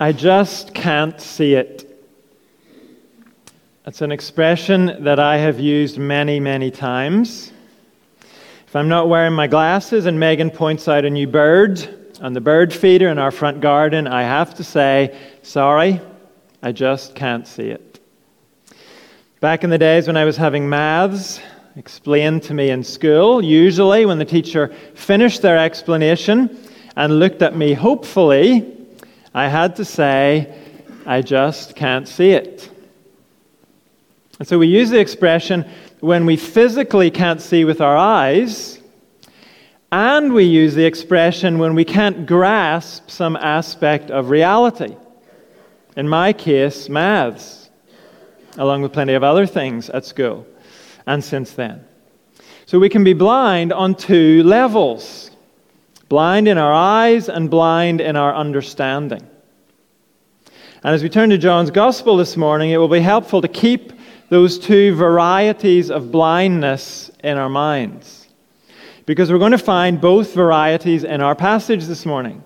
I just can't see it. It's an expression that I have used many, many times. If I'm not wearing my glasses and Megan points out a new bird on the bird feeder in our front garden, I have to say, sorry, I just can't see it. Back in the days when I was having maths explained to me in school, usually when the teacher finished their explanation and looked at me hopefully, I had to say, I just can't see it. And so we use the expression when we physically can't see with our eyes, and we use the expression when we can't grasp some aspect of reality. In my case, maths, along with plenty of other things at school and since then. So we can be blind on two levels blind in our eyes and blind in our understanding. And as we turn to John's Gospel this morning, it will be helpful to keep those two varieties of blindness in our minds. Because we're going to find both varieties in our passage this morning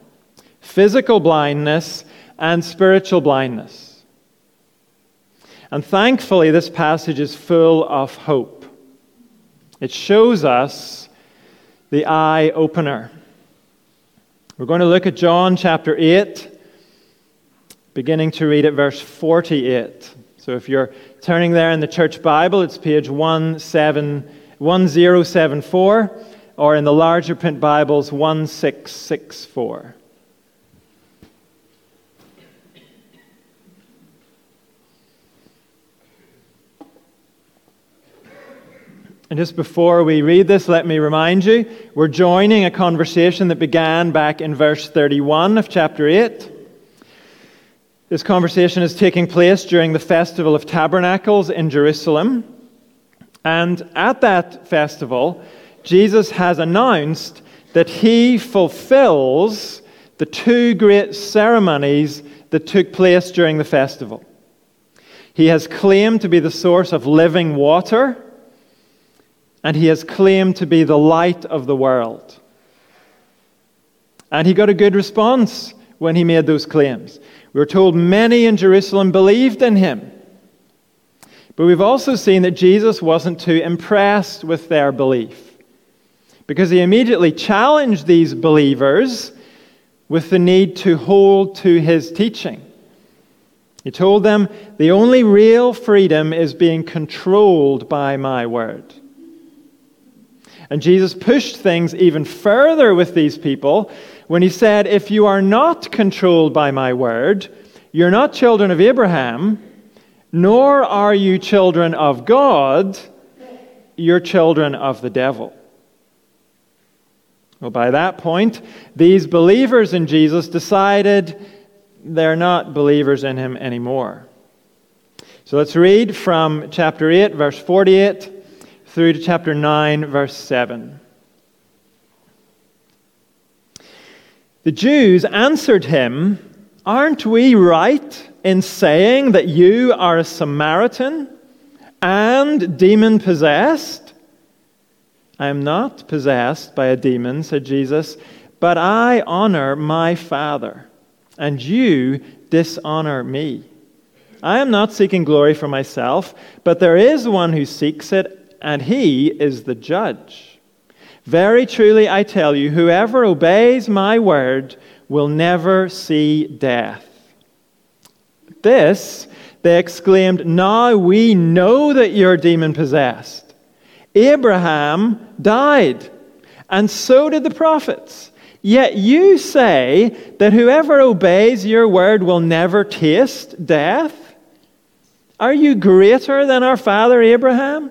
physical blindness and spiritual blindness. And thankfully, this passage is full of hope. It shows us the eye opener. We're going to look at John chapter 8, beginning to read at verse 48. So if you're turning there in the church Bible, it's page 1074, or in the larger print Bibles, 1664. And just before we read this, let me remind you we're joining a conversation that began back in verse 31 of chapter 8. This conversation is taking place during the Festival of Tabernacles in Jerusalem. And at that festival, Jesus has announced that he fulfills the two great ceremonies that took place during the festival. He has claimed to be the source of living water and he has claimed to be the light of the world. And he got a good response when he made those claims. We are told many in Jerusalem believed in him. But we've also seen that Jesus wasn't too impressed with their belief because he immediately challenged these believers with the need to hold to his teaching. He told them, The only real freedom is being controlled by my word. And Jesus pushed things even further with these people when he said, If you are not controlled by my word, you're not children of Abraham, nor are you children of God, you're children of the devil. Well, by that point, these believers in Jesus decided they're not believers in him anymore. So let's read from chapter 8, verse 48 through to chapter 9, verse 7. The Jews answered him, Aren't we right in saying that you are a Samaritan and demon possessed? I am not possessed by a demon, said Jesus, but I honor my Father, and you dishonor me. I am not seeking glory for myself, but there is one who seeks it and he is the judge. Very truly, I tell you, whoever obeys my word will never see death. This, they exclaimed, Now we know that you're demon possessed. Abraham died, and so did the prophets. Yet you say that whoever obeys your word will never taste death? Are you greater than our father Abraham?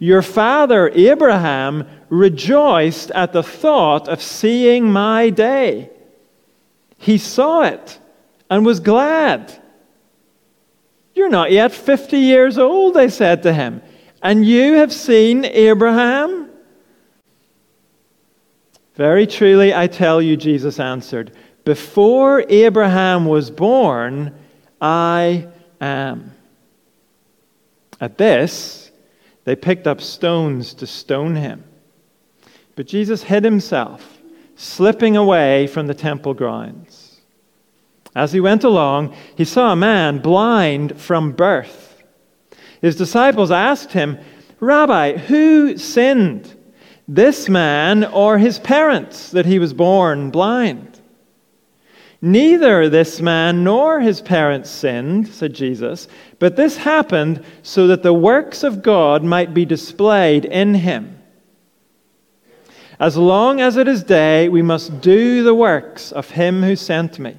Your father Abraham rejoiced at the thought of seeing my day. He saw it and was glad. You're not yet 50 years old, they said to him, and you have seen Abraham? Very truly, I tell you, Jesus answered, before Abraham was born, I am. At this, they picked up stones to stone him. But Jesus hid himself, slipping away from the temple grounds. As he went along, he saw a man blind from birth. His disciples asked him, Rabbi, who sinned, this man or his parents, that he was born blind? Neither this man nor his parents sinned, said Jesus, but this happened so that the works of God might be displayed in him. As long as it is day, we must do the works of him who sent me.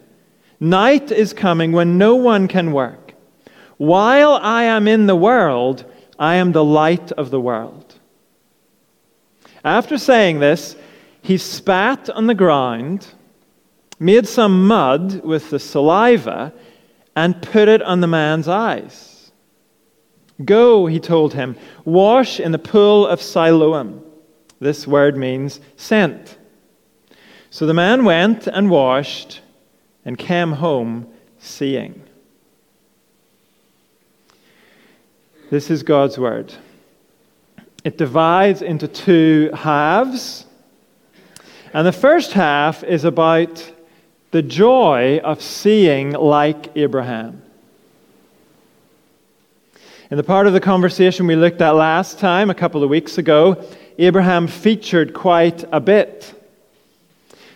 Night is coming when no one can work. While I am in the world, I am the light of the world. After saying this, he spat on the ground made some mud with the saliva, and put it on the man's eyes. Go, he told him, wash in the pool of Siloam. This word means sent. So the man went and washed and came home seeing. This is God's word. It divides into two halves. And the first half is about the joy of seeing like Abraham. In the part of the conversation we looked at last time, a couple of weeks ago, Abraham featured quite a bit.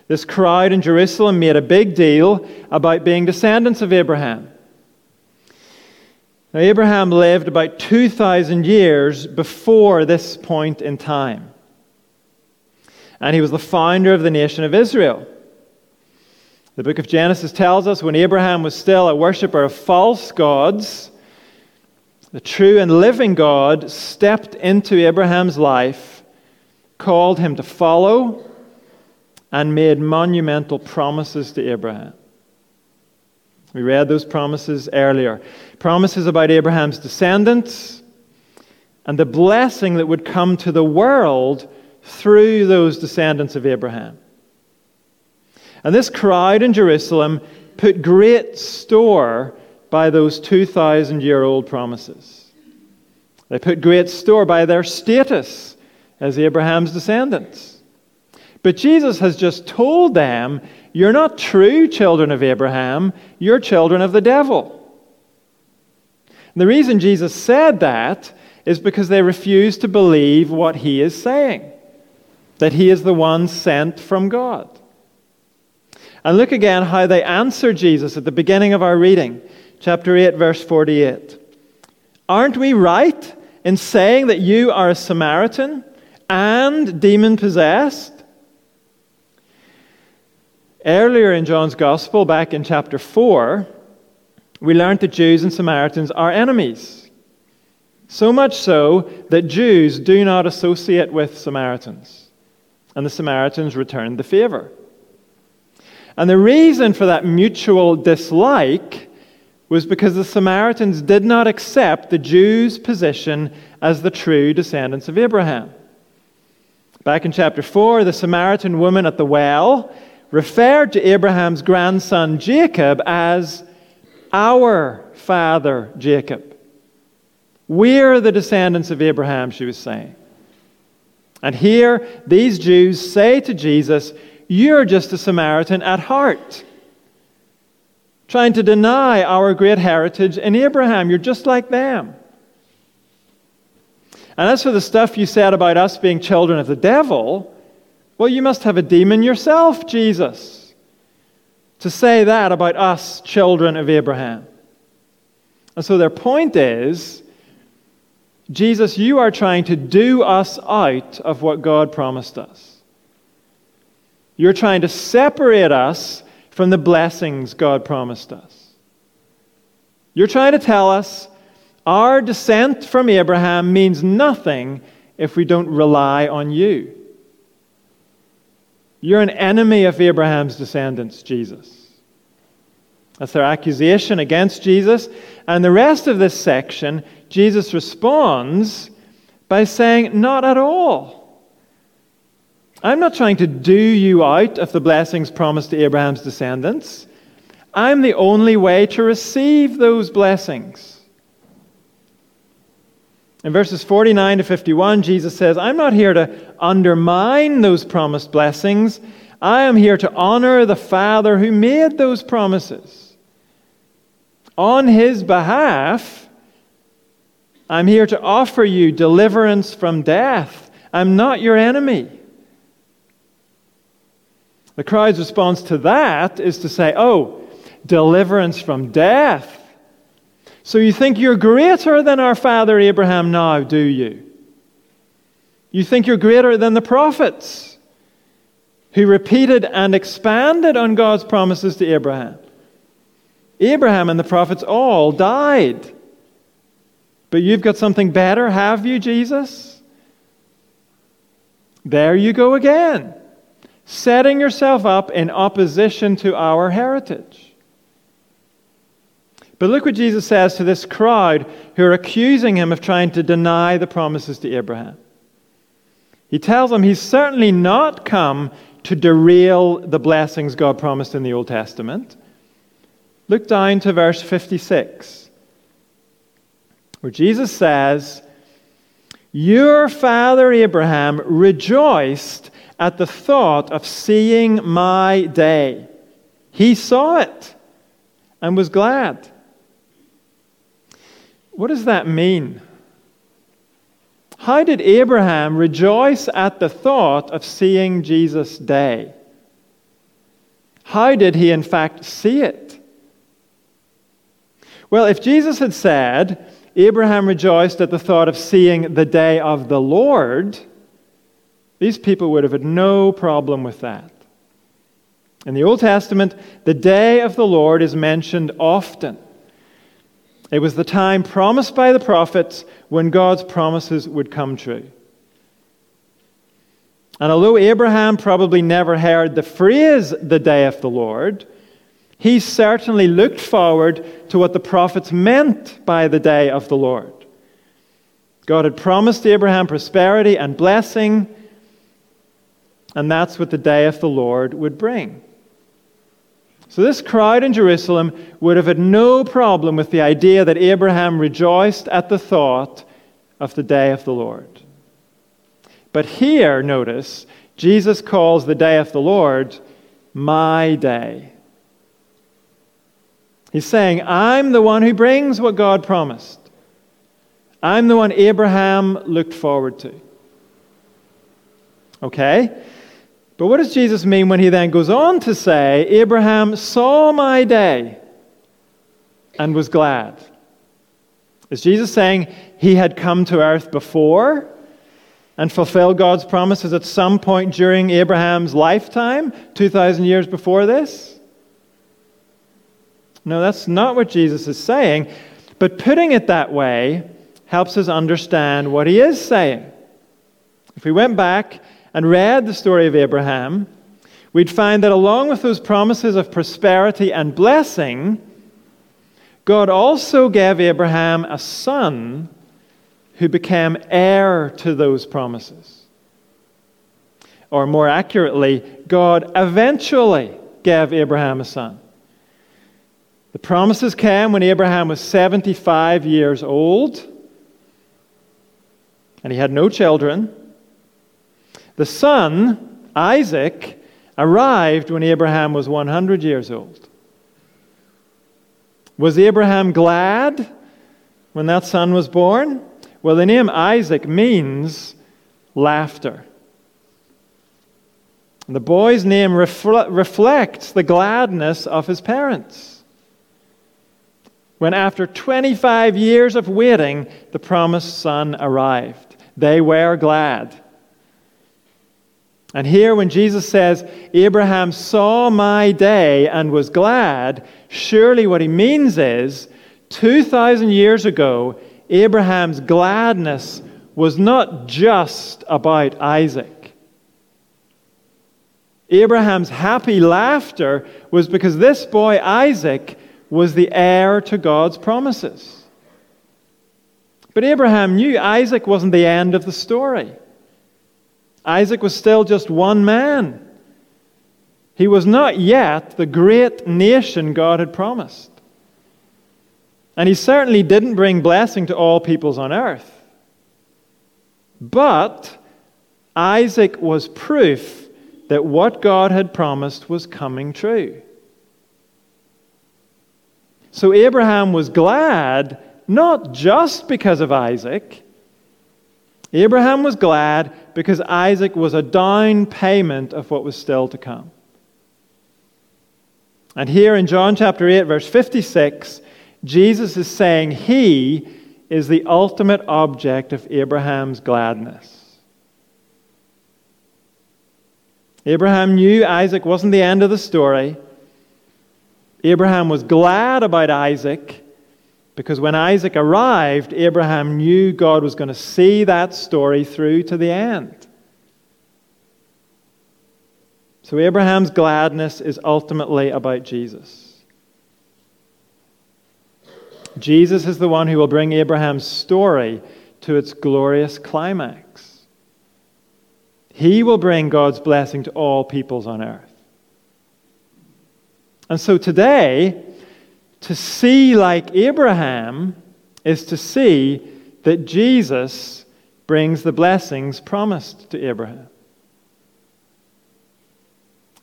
This crowd in Jerusalem made a big deal about being descendants of Abraham. Now, Abraham lived about 2,000 years before this point in time. And he was the founder of the nation of Israel. The book of Genesis tells us when Abraham was still a worshiper of false gods, the true and living God stepped into Abraham's life, called him to follow, and made monumental promises to Abraham. We read those promises earlier. Promises about Abraham's descendants and the blessing that would come to the world through those descendants of Abraham. And this crowd in Jerusalem put great store by those 2,000 year old promises. They put great store by their status as Abraham's descendants. But Jesus has just told them, You're not true children of Abraham, you're children of the devil. And the reason Jesus said that is because they refuse to believe what he is saying that he is the one sent from God. And look again how they answer Jesus at the beginning of our reading, chapter 8, verse 48. Aren't we right in saying that you are a Samaritan and demon possessed? Earlier in John's Gospel, back in chapter 4, we learned that Jews and Samaritans are enemies. So much so that Jews do not associate with Samaritans, and the Samaritans return the favor. And the reason for that mutual dislike was because the Samaritans did not accept the Jews' position as the true descendants of Abraham. Back in chapter 4, the Samaritan woman at the well referred to Abraham's grandson Jacob as our father Jacob. We're the descendants of Abraham, she was saying. And here, these Jews say to Jesus, you're just a Samaritan at heart, trying to deny our great heritage in Abraham. You're just like them. And as for the stuff you said about us being children of the devil, well, you must have a demon yourself, Jesus, to say that about us, children of Abraham. And so their point is Jesus, you are trying to do us out of what God promised us. You're trying to separate us from the blessings God promised us. You're trying to tell us our descent from Abraham means nothing if we don't rely on you. You're an enemy of Abraham's descendants, Jesus. That's their accusation against Jesus. And the rest of this section, Jesus responds by saying, Not at all. I'm not trying to do you out of the blessings promised to Abraham's descendants. I'm the only way to receive those blessings. In verses 49 to 51, Jesus says, I'm not here to undermine those promised blessings. I am here to honor the Father who made those promises. On his behalf, I'm here to offer you deliverance from death. I'm not your enemy. The crowd's response to that is to say, Oh, deliverance from death. So you think you're greater than our father Abraham now, do you? You think you're greater than the prophets who repeated and expanded on God's promises to Abraham. Abraham and the prophets all died. But you've got something better, have you, Jesus? There you go again, setting yourself up in opposition to our heritage. But look what Jesus says to this crowd who are accusing him of trying to deny the promises to Abraham. He tells them he's certainly not come to derail the blessings God promised in the Old Testament. Look down to verse 56, where Jesus says, Your father Abraham rejoiced at the thought of seeing my day. He saw it and was glad. What does that mean? How did Abraham rejoice at the thought of seeing Jesus' day? How did he, in fact, see it? Well, if Jesus had said, Abraham rejoiced at the thought of seeing the day of the Lord, these people would have had no problem with that. In the Old Testament, the day of the Lord is mentioned often. It was the time promised by the prophets when God's promises would come true. And although Abraham probably never heard the phrase the day of the Lord, he certainly looked forward to what the prophets meant by the day of the Lord. God had promised Abraham prosperity and blessing, and that's what the day of the Lord would bring. So, this crowd in Jerusalem would have had no problem with the idea that Abraham rejoiced at the thought of the day of the Lord. But here, notice, Jesus calls the day of the Lord my day. He's saying, I'm the one who brings what God promised. I'm the one Abraham looked forward to. Okay? But what does Jesus mean when he then goes on to say, Abraham saw my day and was glad? Is Jesus saying he had come to earth before and fulfilled God's promises at some point during Abraham's lifetime, 2,000 years before this? No, that's not what Jesus is saying. But putting it that way helps us understand what he is saying. If we went back and read the story of Abraham, we'd find that along with those promises of prosperity and blessing, God also gave Abraham a son who became heir to those promises. Or more accurately, God eventually gave Abraham a son. The promises came when Abraham was 75 years old and he had no children. The son, Isaac, arrived when Abraham was 100 years old. Was Abraham glad when that son was born? Well, the name Isaac means laughter. The boy's name refl- reflects the gladness of his parents. When, after 25 years of waiting, the promised son arrived, they were glad. And here, when Jesus says, Abraham saw my day and was glad, surely what he means is 2,000 years ago, Abraham's gladness was not just about Isaac. Abraham's happy laughter was because this boy, Isaac, was the heir to God's promises. But Abraham knew Isaac wasn't the end of the story. Isaac was still just one man. He was not yet the great nation God had promised. And he certainly didn't bring blessing to all peoples on earth. But Isaac was proof that what God had promised was coming true. So Abraham was glad not just because of Isaac. Abraham was glad because Isaac was a down payment of what was still to come. And here in John chapter 8, verse 56, Jesus is saying he is the ultimate object of Abraham's gladness. Abraham knew Isaac wasn't the end of the story. Abraham was glad about Isaac because when Isaac arrived, Abraham knew God was going to see that story through to the end. So Abraham's gladness is ultimately about Jesus. Jesus is the one who will bring Abraham's story to its glorious climax. He will bring God's blessing to all peoples on earth. And so today, to see like Abraham is to see that Jesus brings the blessings promised to Abraham.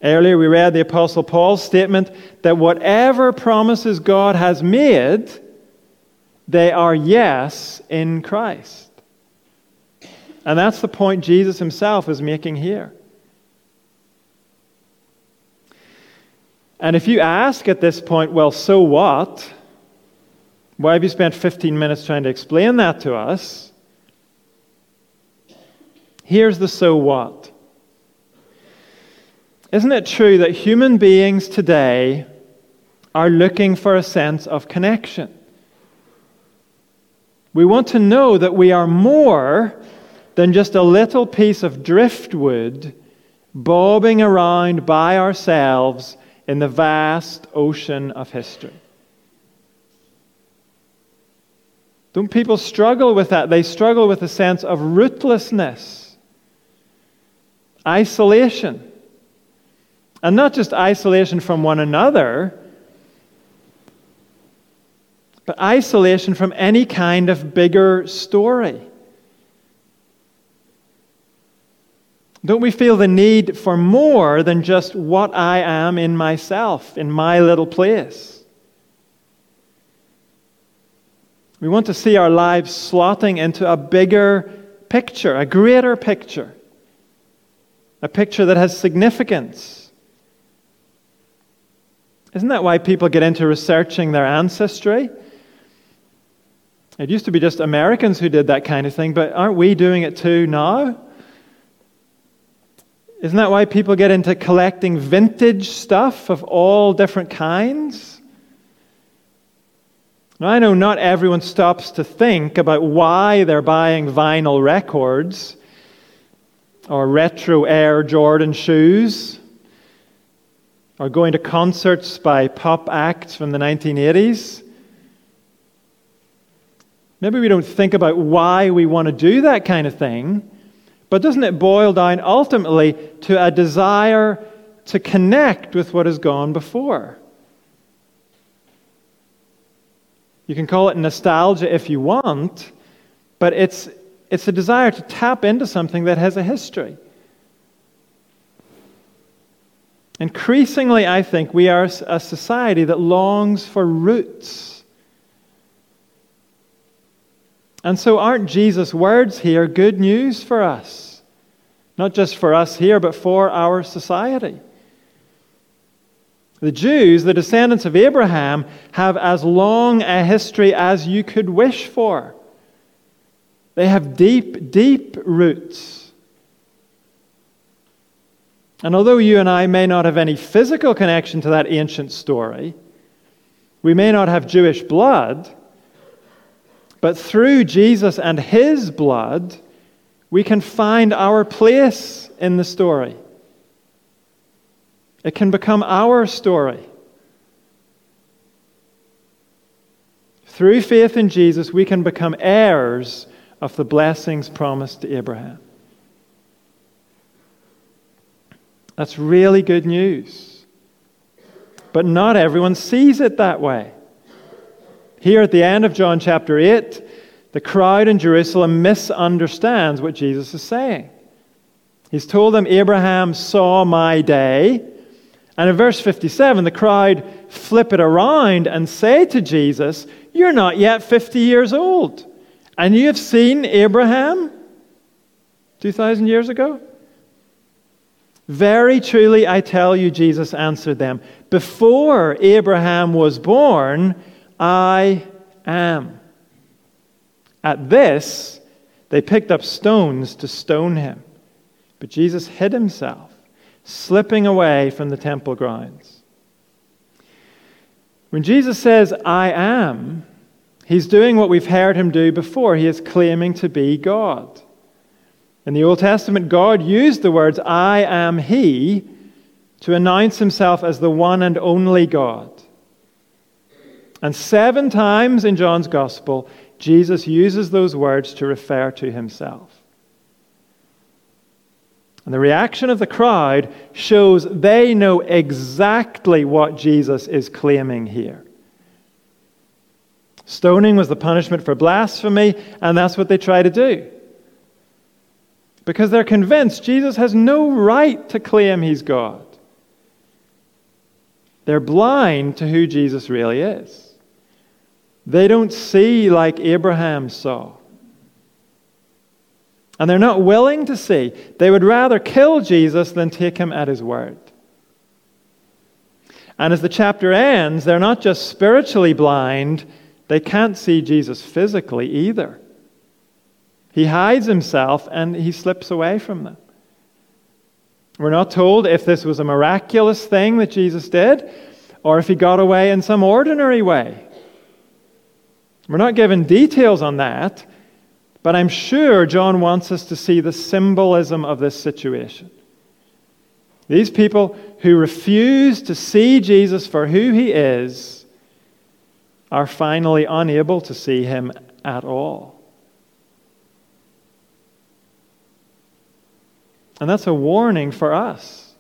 Earlier, we read the Apostle Paul's statement that whatever promises God has made, they are yes in Christ. And that's the point Jesus himself is making here. And if you ask at this point, well, so what? Why have you spent 15 minutes trying to explain that to us? Here's the so what. Isn't it true that human beings today are looking for a sense of connection? We want to know that we are more than just a little piece of driftwood bobbing around by ourselves in the vast ocean of history. Don't people struggle with that? They struggle with a sense of rootlessness, isolation. And not just isolation from one another, but isolation from any kind of bigger story. Don't we feel the need for more than just what I am in myself, in my little place? We want to see our lives slotting into a bigger picture, a greater picture, a picture that has significance. Isn't that why people get into researching their ancestry? It used to be just Americans who did that kind of thing, but aren't we doing it too now? Isn't that why people get into collecting vintage stuff of all different kinds? Now, I know not everyone stops to think about why they're buying vinyl records or retro Air Jordan shoes or going to concerts by pop acts from the 1980s. Maybe we don't think about why we want to do that kind of thing. But doesn't it boil down ultimately to a desire to connect with what has gone before? You can call it nostalgia if you want, but it's, it's a desire to tap into something that has a history. Increasingly, I think we are a society that longs for roots. And so, aren't Jesus' words here good news for us? Not just for us here, but for our society. The Jews, the descendants of Abraham, have as long a history as you could wish for. They have deep, deep roots. And although you and I may not have any physical connection to that ancient story, we may not have Jewish blood, but through Jesus and his blood, we can find our place in the story. It can become our story. through faith in Jesus, we can become heirs of the blessings promised to Abraham. That's really good news. But not everyone sees it that way. Here at the end of John chapter 8, the crowd in Jerusalem misunderstands what Jesus is saying. He's told them, Abraham saw my day. And in verse 57, the crowd flip it around and say to Jesus, You're not yet 50 years old. And you have seen Abraham 2,000 years ago? Very truly, I tell you, Jesus answered them, Before Abraham was born, I am. At this, they picked up stones to stone him. But Jesus hid himself, slipping away from the temple grounds. When Jesus says, I am, he's doing what we've heard him do before. He is claiming to be God. In the Old Testament, God used the words, I am He, to announce Himself as the one and only God. And seven times in John's Gospel, Jesus uses those words to refer to Himself. And the reaction of the crowd shows they know exactly what Jesus is claiming here. Stoning was the punishment for blasphemy, and that's what they try to do because they're convinced Jesus has no right to claim he's God. They're blind to who Jesus really is. They don't see like Abraham saw. And they're not willing to see. They would rather kill Jesus than take him at his word. And as the chapter ends, they're not just spiritually blind, they can't see Jesus physically either. He hides himself and he slips away from them. We're not told if this was a miraculous thing that Jesus did or if he got away in some ordinary way. We're not given details on that, but I'm sure John wants us to see the symbolism of this situation. These people who refuse to see Jesus for who he is are finally unable to see him at all. And that's a warning for us.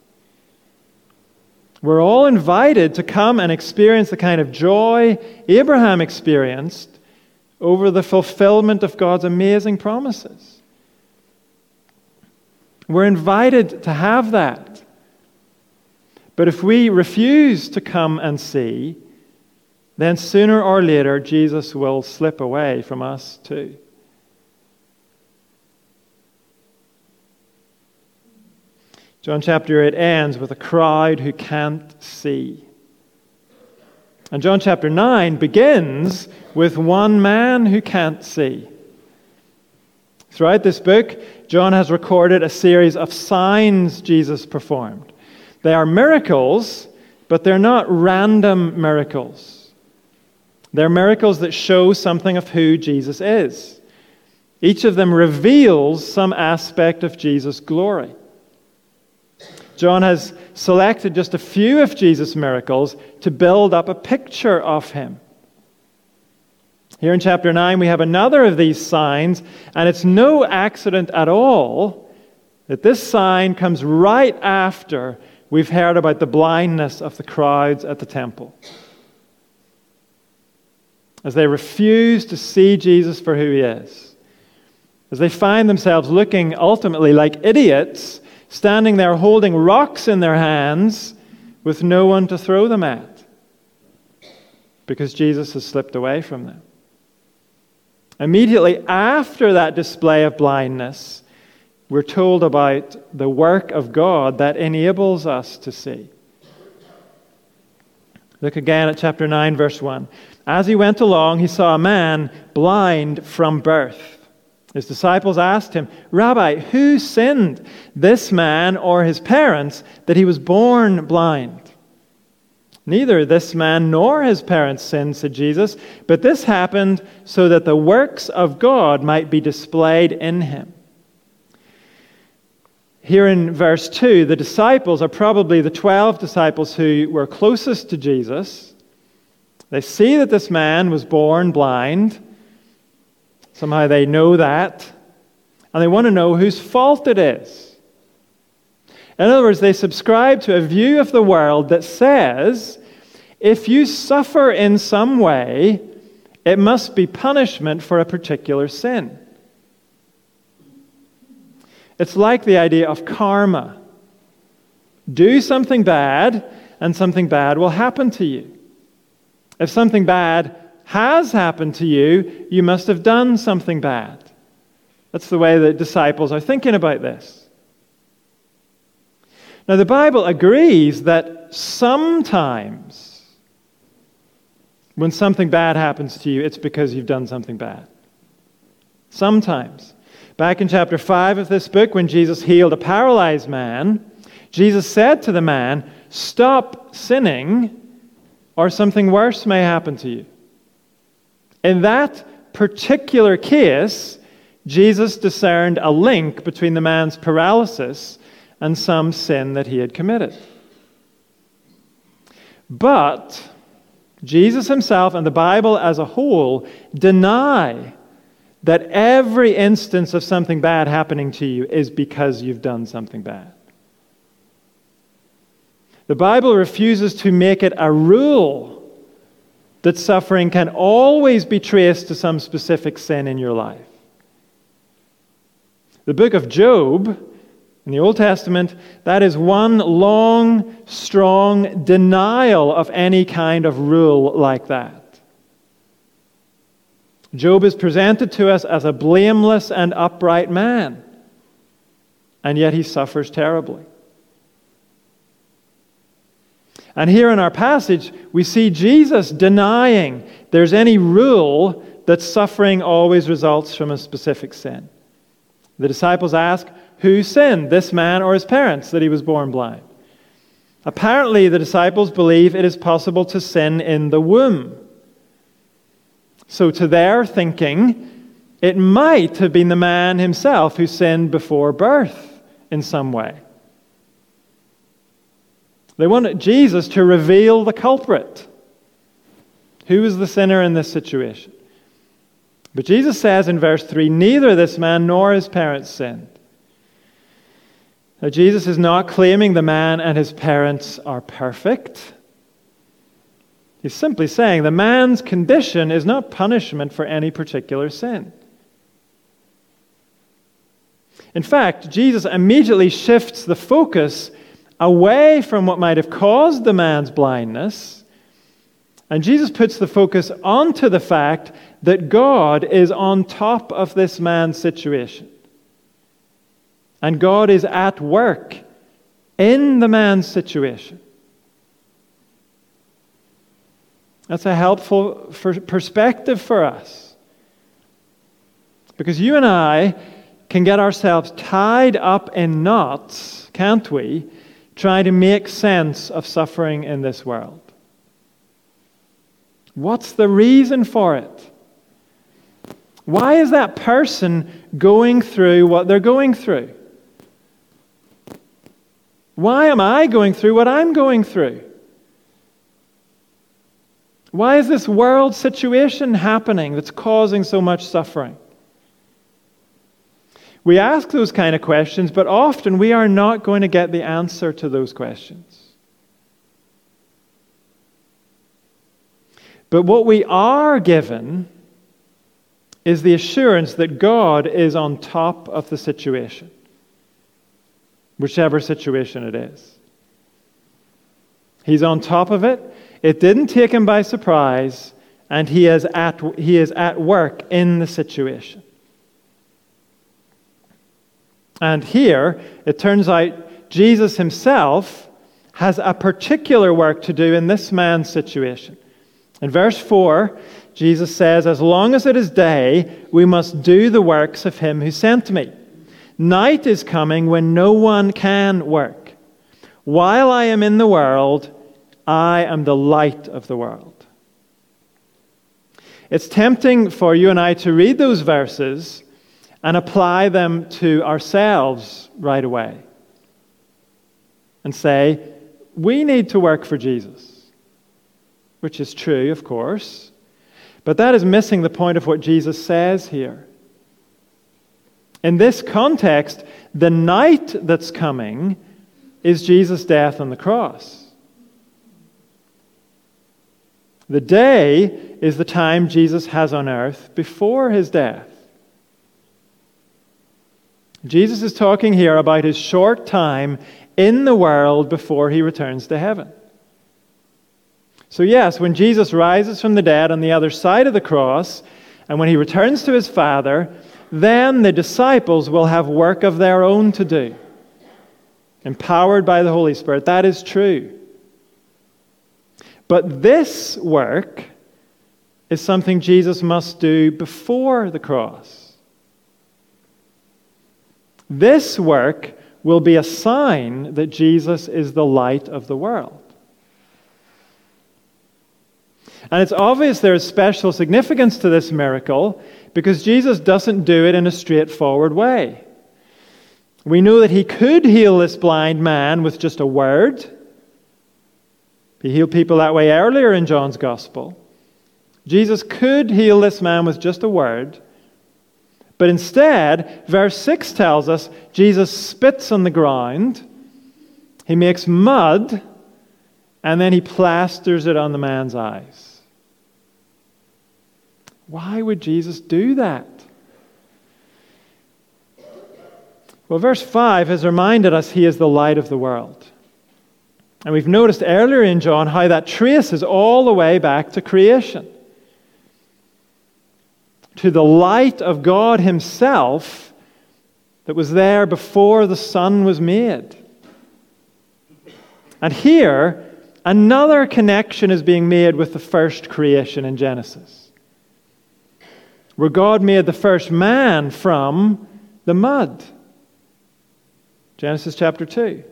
We're all invited to come and experience the kind of joy Abraham experienced over the fulfillment of God's amazing promises. We're invited to have that. But if we refuse to come and see, then sooner or later Jesus will slip away from us too. John chapter 8 ends with a crowd who can't see. And John chapter 9 begins with one man who can't see. Throughout this book, John has recorded a series of signs Jesus performed. They are miracles, but they're not random miracles. They're miracles that show something of who Jesus is. Each of them reveals some aspect of Jesus' glory. John has selected just a few of Jesus' miracles to build up a picture of him. Here in chapter 9, we have another of these signs, and it's no accident at all that this sign comes right after we've heard about the blindness of the crowds at the temple. As they refuse to see Jesus for who he is, as they find themselves looking ultimately like idiots standing there holding rocks in their hands with no one to throw them at because Jesus has slipped away from them. Immediately after that display of blindness, we're told about the work of God that enables us to see. Look again at chapter 9, verse 1. As he went along, he saw a man blind from birth. His disciples asked him, Rabbi, who sinned, this man or his parents, that he was born blind? Neither this man nor his parents sinned, said Jesus, but this happened so that the works of God might be displayed in him. Here in verse 2, the disciples are probably the 12 disciples who were closest to Jesus. They see that this man was born blind. Somehow they know that. And they want to know whose fault it is. In other words, they subscribe to a view of the world that says if you suffer in some way, it must be punishment for a particular sin. It's like the idea of karma. Do something bad, and something bad will happen to you. If something bad has happened to you, you must have done something bad. That's the way the disciples are thinking about this. Now, the Bible agrees that sometimes when something bad happens to you, it's because you've done something bad. Sometimes. Back in chapter 5 of this book, when Jesus healed a paralyzed man, Jesus said to the man, Stop sinning, or something worse may happen to you. In that particular case, Jesus discerned a link between the man's paralysis and some sin that he had committed. But Jesus himself and the Bible as a whole deny that every instance of something bad happening to you is because you've done something bad. The Bible refuses to make it a rule that suffering can always be traced to some specific sin in your life. The book of Job in the Old Testament, that is one long, strong denial of any kind of rule like that. Job is presented to us as a blameless and upright man, and yet he suffers terribly. And here in our passage, we see Jesus denying there's any rule that suffering always results from a specific sin. The disciples ask, Who sinned, this man or his parents, that he was born blind? Apparently, the disciples believe it is possible to sin in the womb. So, to their thinking, it might have been the man himself who sinned before birth in some way. They wanted Jesus to reveal the culprit. Who is the sinner in this situation? But Jesus says in verse 3 neither this man nor his parents sinned. Now, Jesus is not claiming the man and his parents are perfect. He's simply saying the man's condition is not punishment for any particular sin. In fact, Jesus immediately shifts the focus away from what might have caused the man's blindness. And Jesus puts the focus onto the fact that God is on top of this man's situation. And God is at work in the man's situation. That's a helpful perspective for us. Because you and I can get ourselves tied up in knots, can't we, trying to make sense of suffering in this world. What's the reason for it? Why is that person going through what they're going through? Why am I going through what I'm going through? Why is this world situation happening that's causing so much suffering? We ask those kind of questions, but often we are not going to get the answer to those questions. But what we are given is the assurance that God is on top of the situation, whichever situation it is. He's on top of it. It didn't take him by surprise, and he is at, he is at work in the situation. And here, it turns out Jesus himself has a particular work to do in this man's situation. In verse 4, Jesus says, As long as it is day, we must do the works of him who sent me. Night is coming when no one can work. While I am in the world, I am the light of the world. It's tempting for you and I to read those verses and apply them to ourselves right away and say, we need to work for Jesus. which is true, of course. But that is missing the point of what Jesus says here. In this context, the night that's coming is Jesus' death on the cross. The day is the time Jesus has on earth before his death. Jesus is talking here about his short time in the world before he returns to heaven. So, yes, when Jesus rises from the dead on the other side of the cross, and when he returns to his Father, then the disciples will have work of their own to do, empowered by the Holy Spirit. That is true. But this work is something Jesus must do before the cross. This work will be a sign that Jesus is the light of the world. And it's obvious there is special significance to this miracle because Jesus doesn't do it in a straightforward way. We know that he could heal this blind man with just a word. He healed people that way earlier in John's gospel. Jesus could heal this man with just a word. But instead, verse 6 tells us Jesus spits on the ground, he makes mud, and then he plasters it on the man's eyes. Why would Jesus do that? Well, verse 5 has reminded us he is the light of the world. And we've noticed earlier in John how that traces all the way back to creation to the light of God Himself that was there before the sun was made. And here, another connection is being made with the first creation in Genesis where God made the first man from the mud. Genesis chapter 2.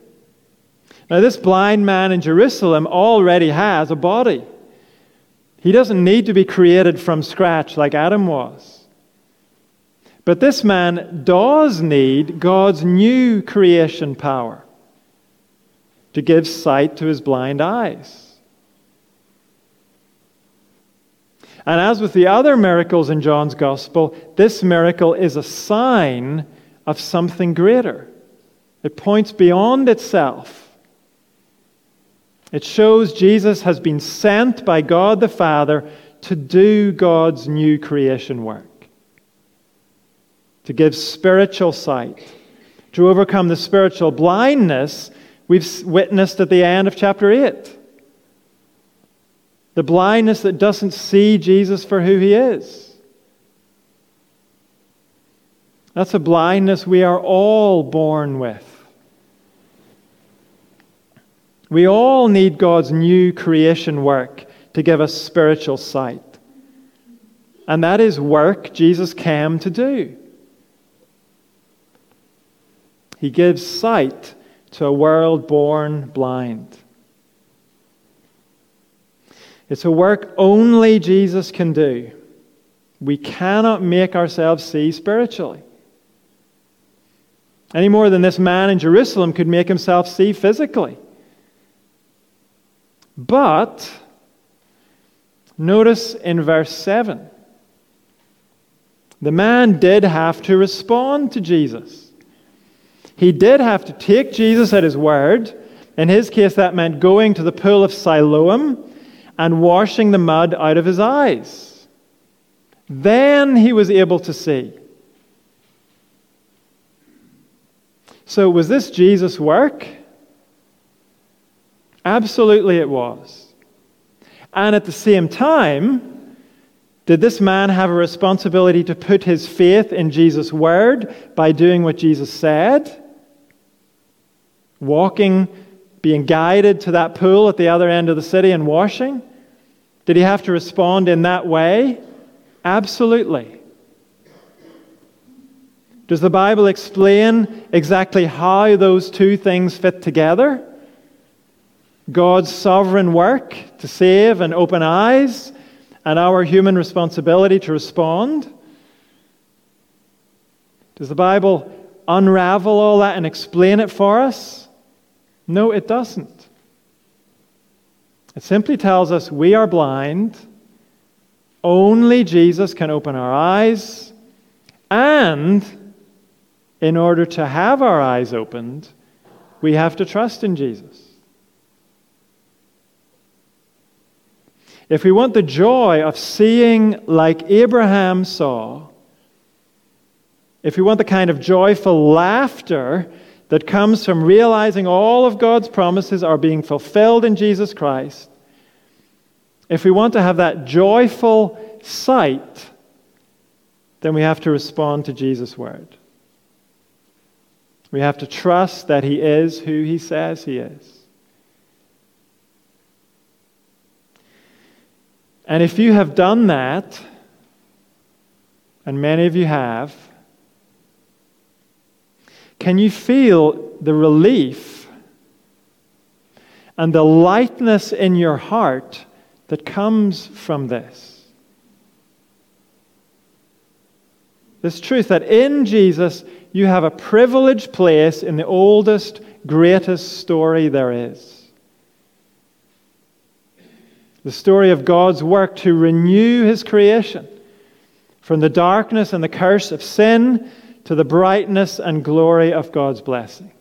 Now, this blind man in Jerusalem already has a body. He doesn't need to be created from scratch like Adam was. But this man does need God's new creation power to give sight to his blind eyes. And as with the other miracles in John's Gospel, this miracle is a sign of something greater. It points beyond itself. It shows Jesus has been sent by God the Father to do God's new creation work, to give spiritual sight, to overcome the spiritual blindness we've witnessed at the end of chapter 8. The blindness that doesn't see Jesus for who he is. That's a blindness we are all born with. We all need God's new creation work to give us spiritual sight. And that is work Jesus came to do. He gives sight to a world born blind. It's a work only Jesus can do. We cannot make ourselves see spiritually. Any more than this man in Jerusalem could make himself see physically. But, notice in verse 7, the man did have to respond to Jesus. He did have to take Jesus at his word. In his case, that meant going to the pool of Siloam and washing the mud out of his eyes. Then he was able to see. So, was this Jesus' work? Absolutely, it was. And at the same time, did this man have a responsibility to put his faith in Jesus' word by doing what Jesus said? Walking, being guided to that pool at the other end of the city and washing? Did he have to respond in that way? Absolutely. Does the Bible explain exactly how those two things fit together? God's sovereign work to save and open eyes, and our human responsibility to respond? Does the Bible unravel all that and explain it for us? No, it doesn't. It simply tells us we are blind. Only Jesus can open our eyes. And in order to have our eyes opened, we have to trust in Jesus. If we want the joy of seeing like Abraham saw, if we want the kind of joyful laughter that comes from realizing all of God's promises are being fulfilled in Jesus Christ, if we want to have that joyful sight, then we have to respond to Jesus' word. We have to trust that He is who He says He is. And if you have done that, and many of you have, can you feel the relief and the lightness in your heart that comes from this? This truth that in Jesus you have a privileged place in the oldest, greatest story there is the story of God's work to renew his creation from the darkness and the curse of sin to the brightness and glory of God's blessing.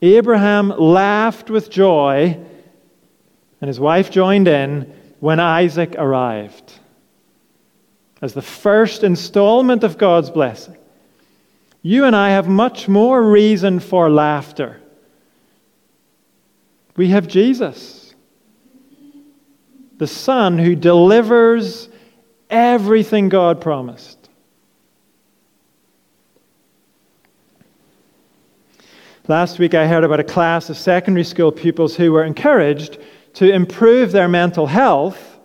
Abraham laughed with joy, and his wife joined in when Isaac arrived as the first installment of God's blessing. You and I have much more reason for laughter we have Jesus, the Son who delivers everything God promised. Last week, I heard about a class of secondary school pupils who were encouraged to improve their mental health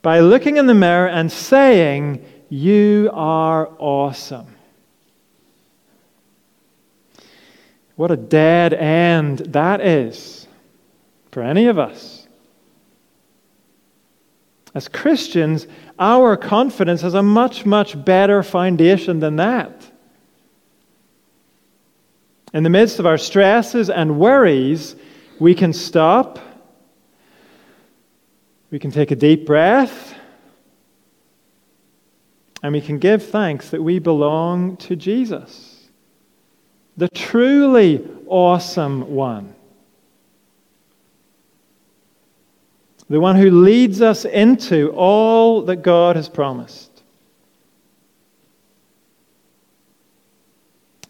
by looking in the mirror and saying, You are awesome. What a dead end that is for any of us. As Christians, our confidence has a much, much better foundation than that. In the midst of our stresses and worries, we can stop, we can take a deep breath, and we can give thanks that we belong to Jesus, the truly awesome one. The one who leads us into all that God has promised.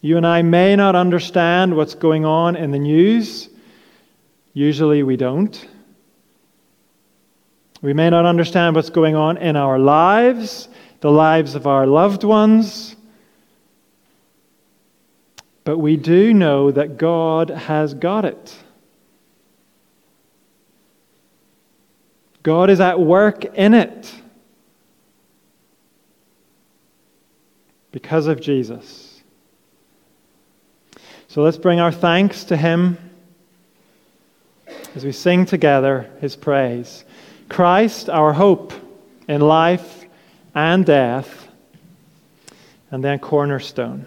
You and I may not understand what's going on in the news. Usually we don't. We may not understand what's going on in our lives, the lives of our loved ones. But we do know that God has got it. God is at work in it because of Jesus. So let's bring our thanks to Him as we sing together His praise. Christ, our hope in life and death, and then cornerstone.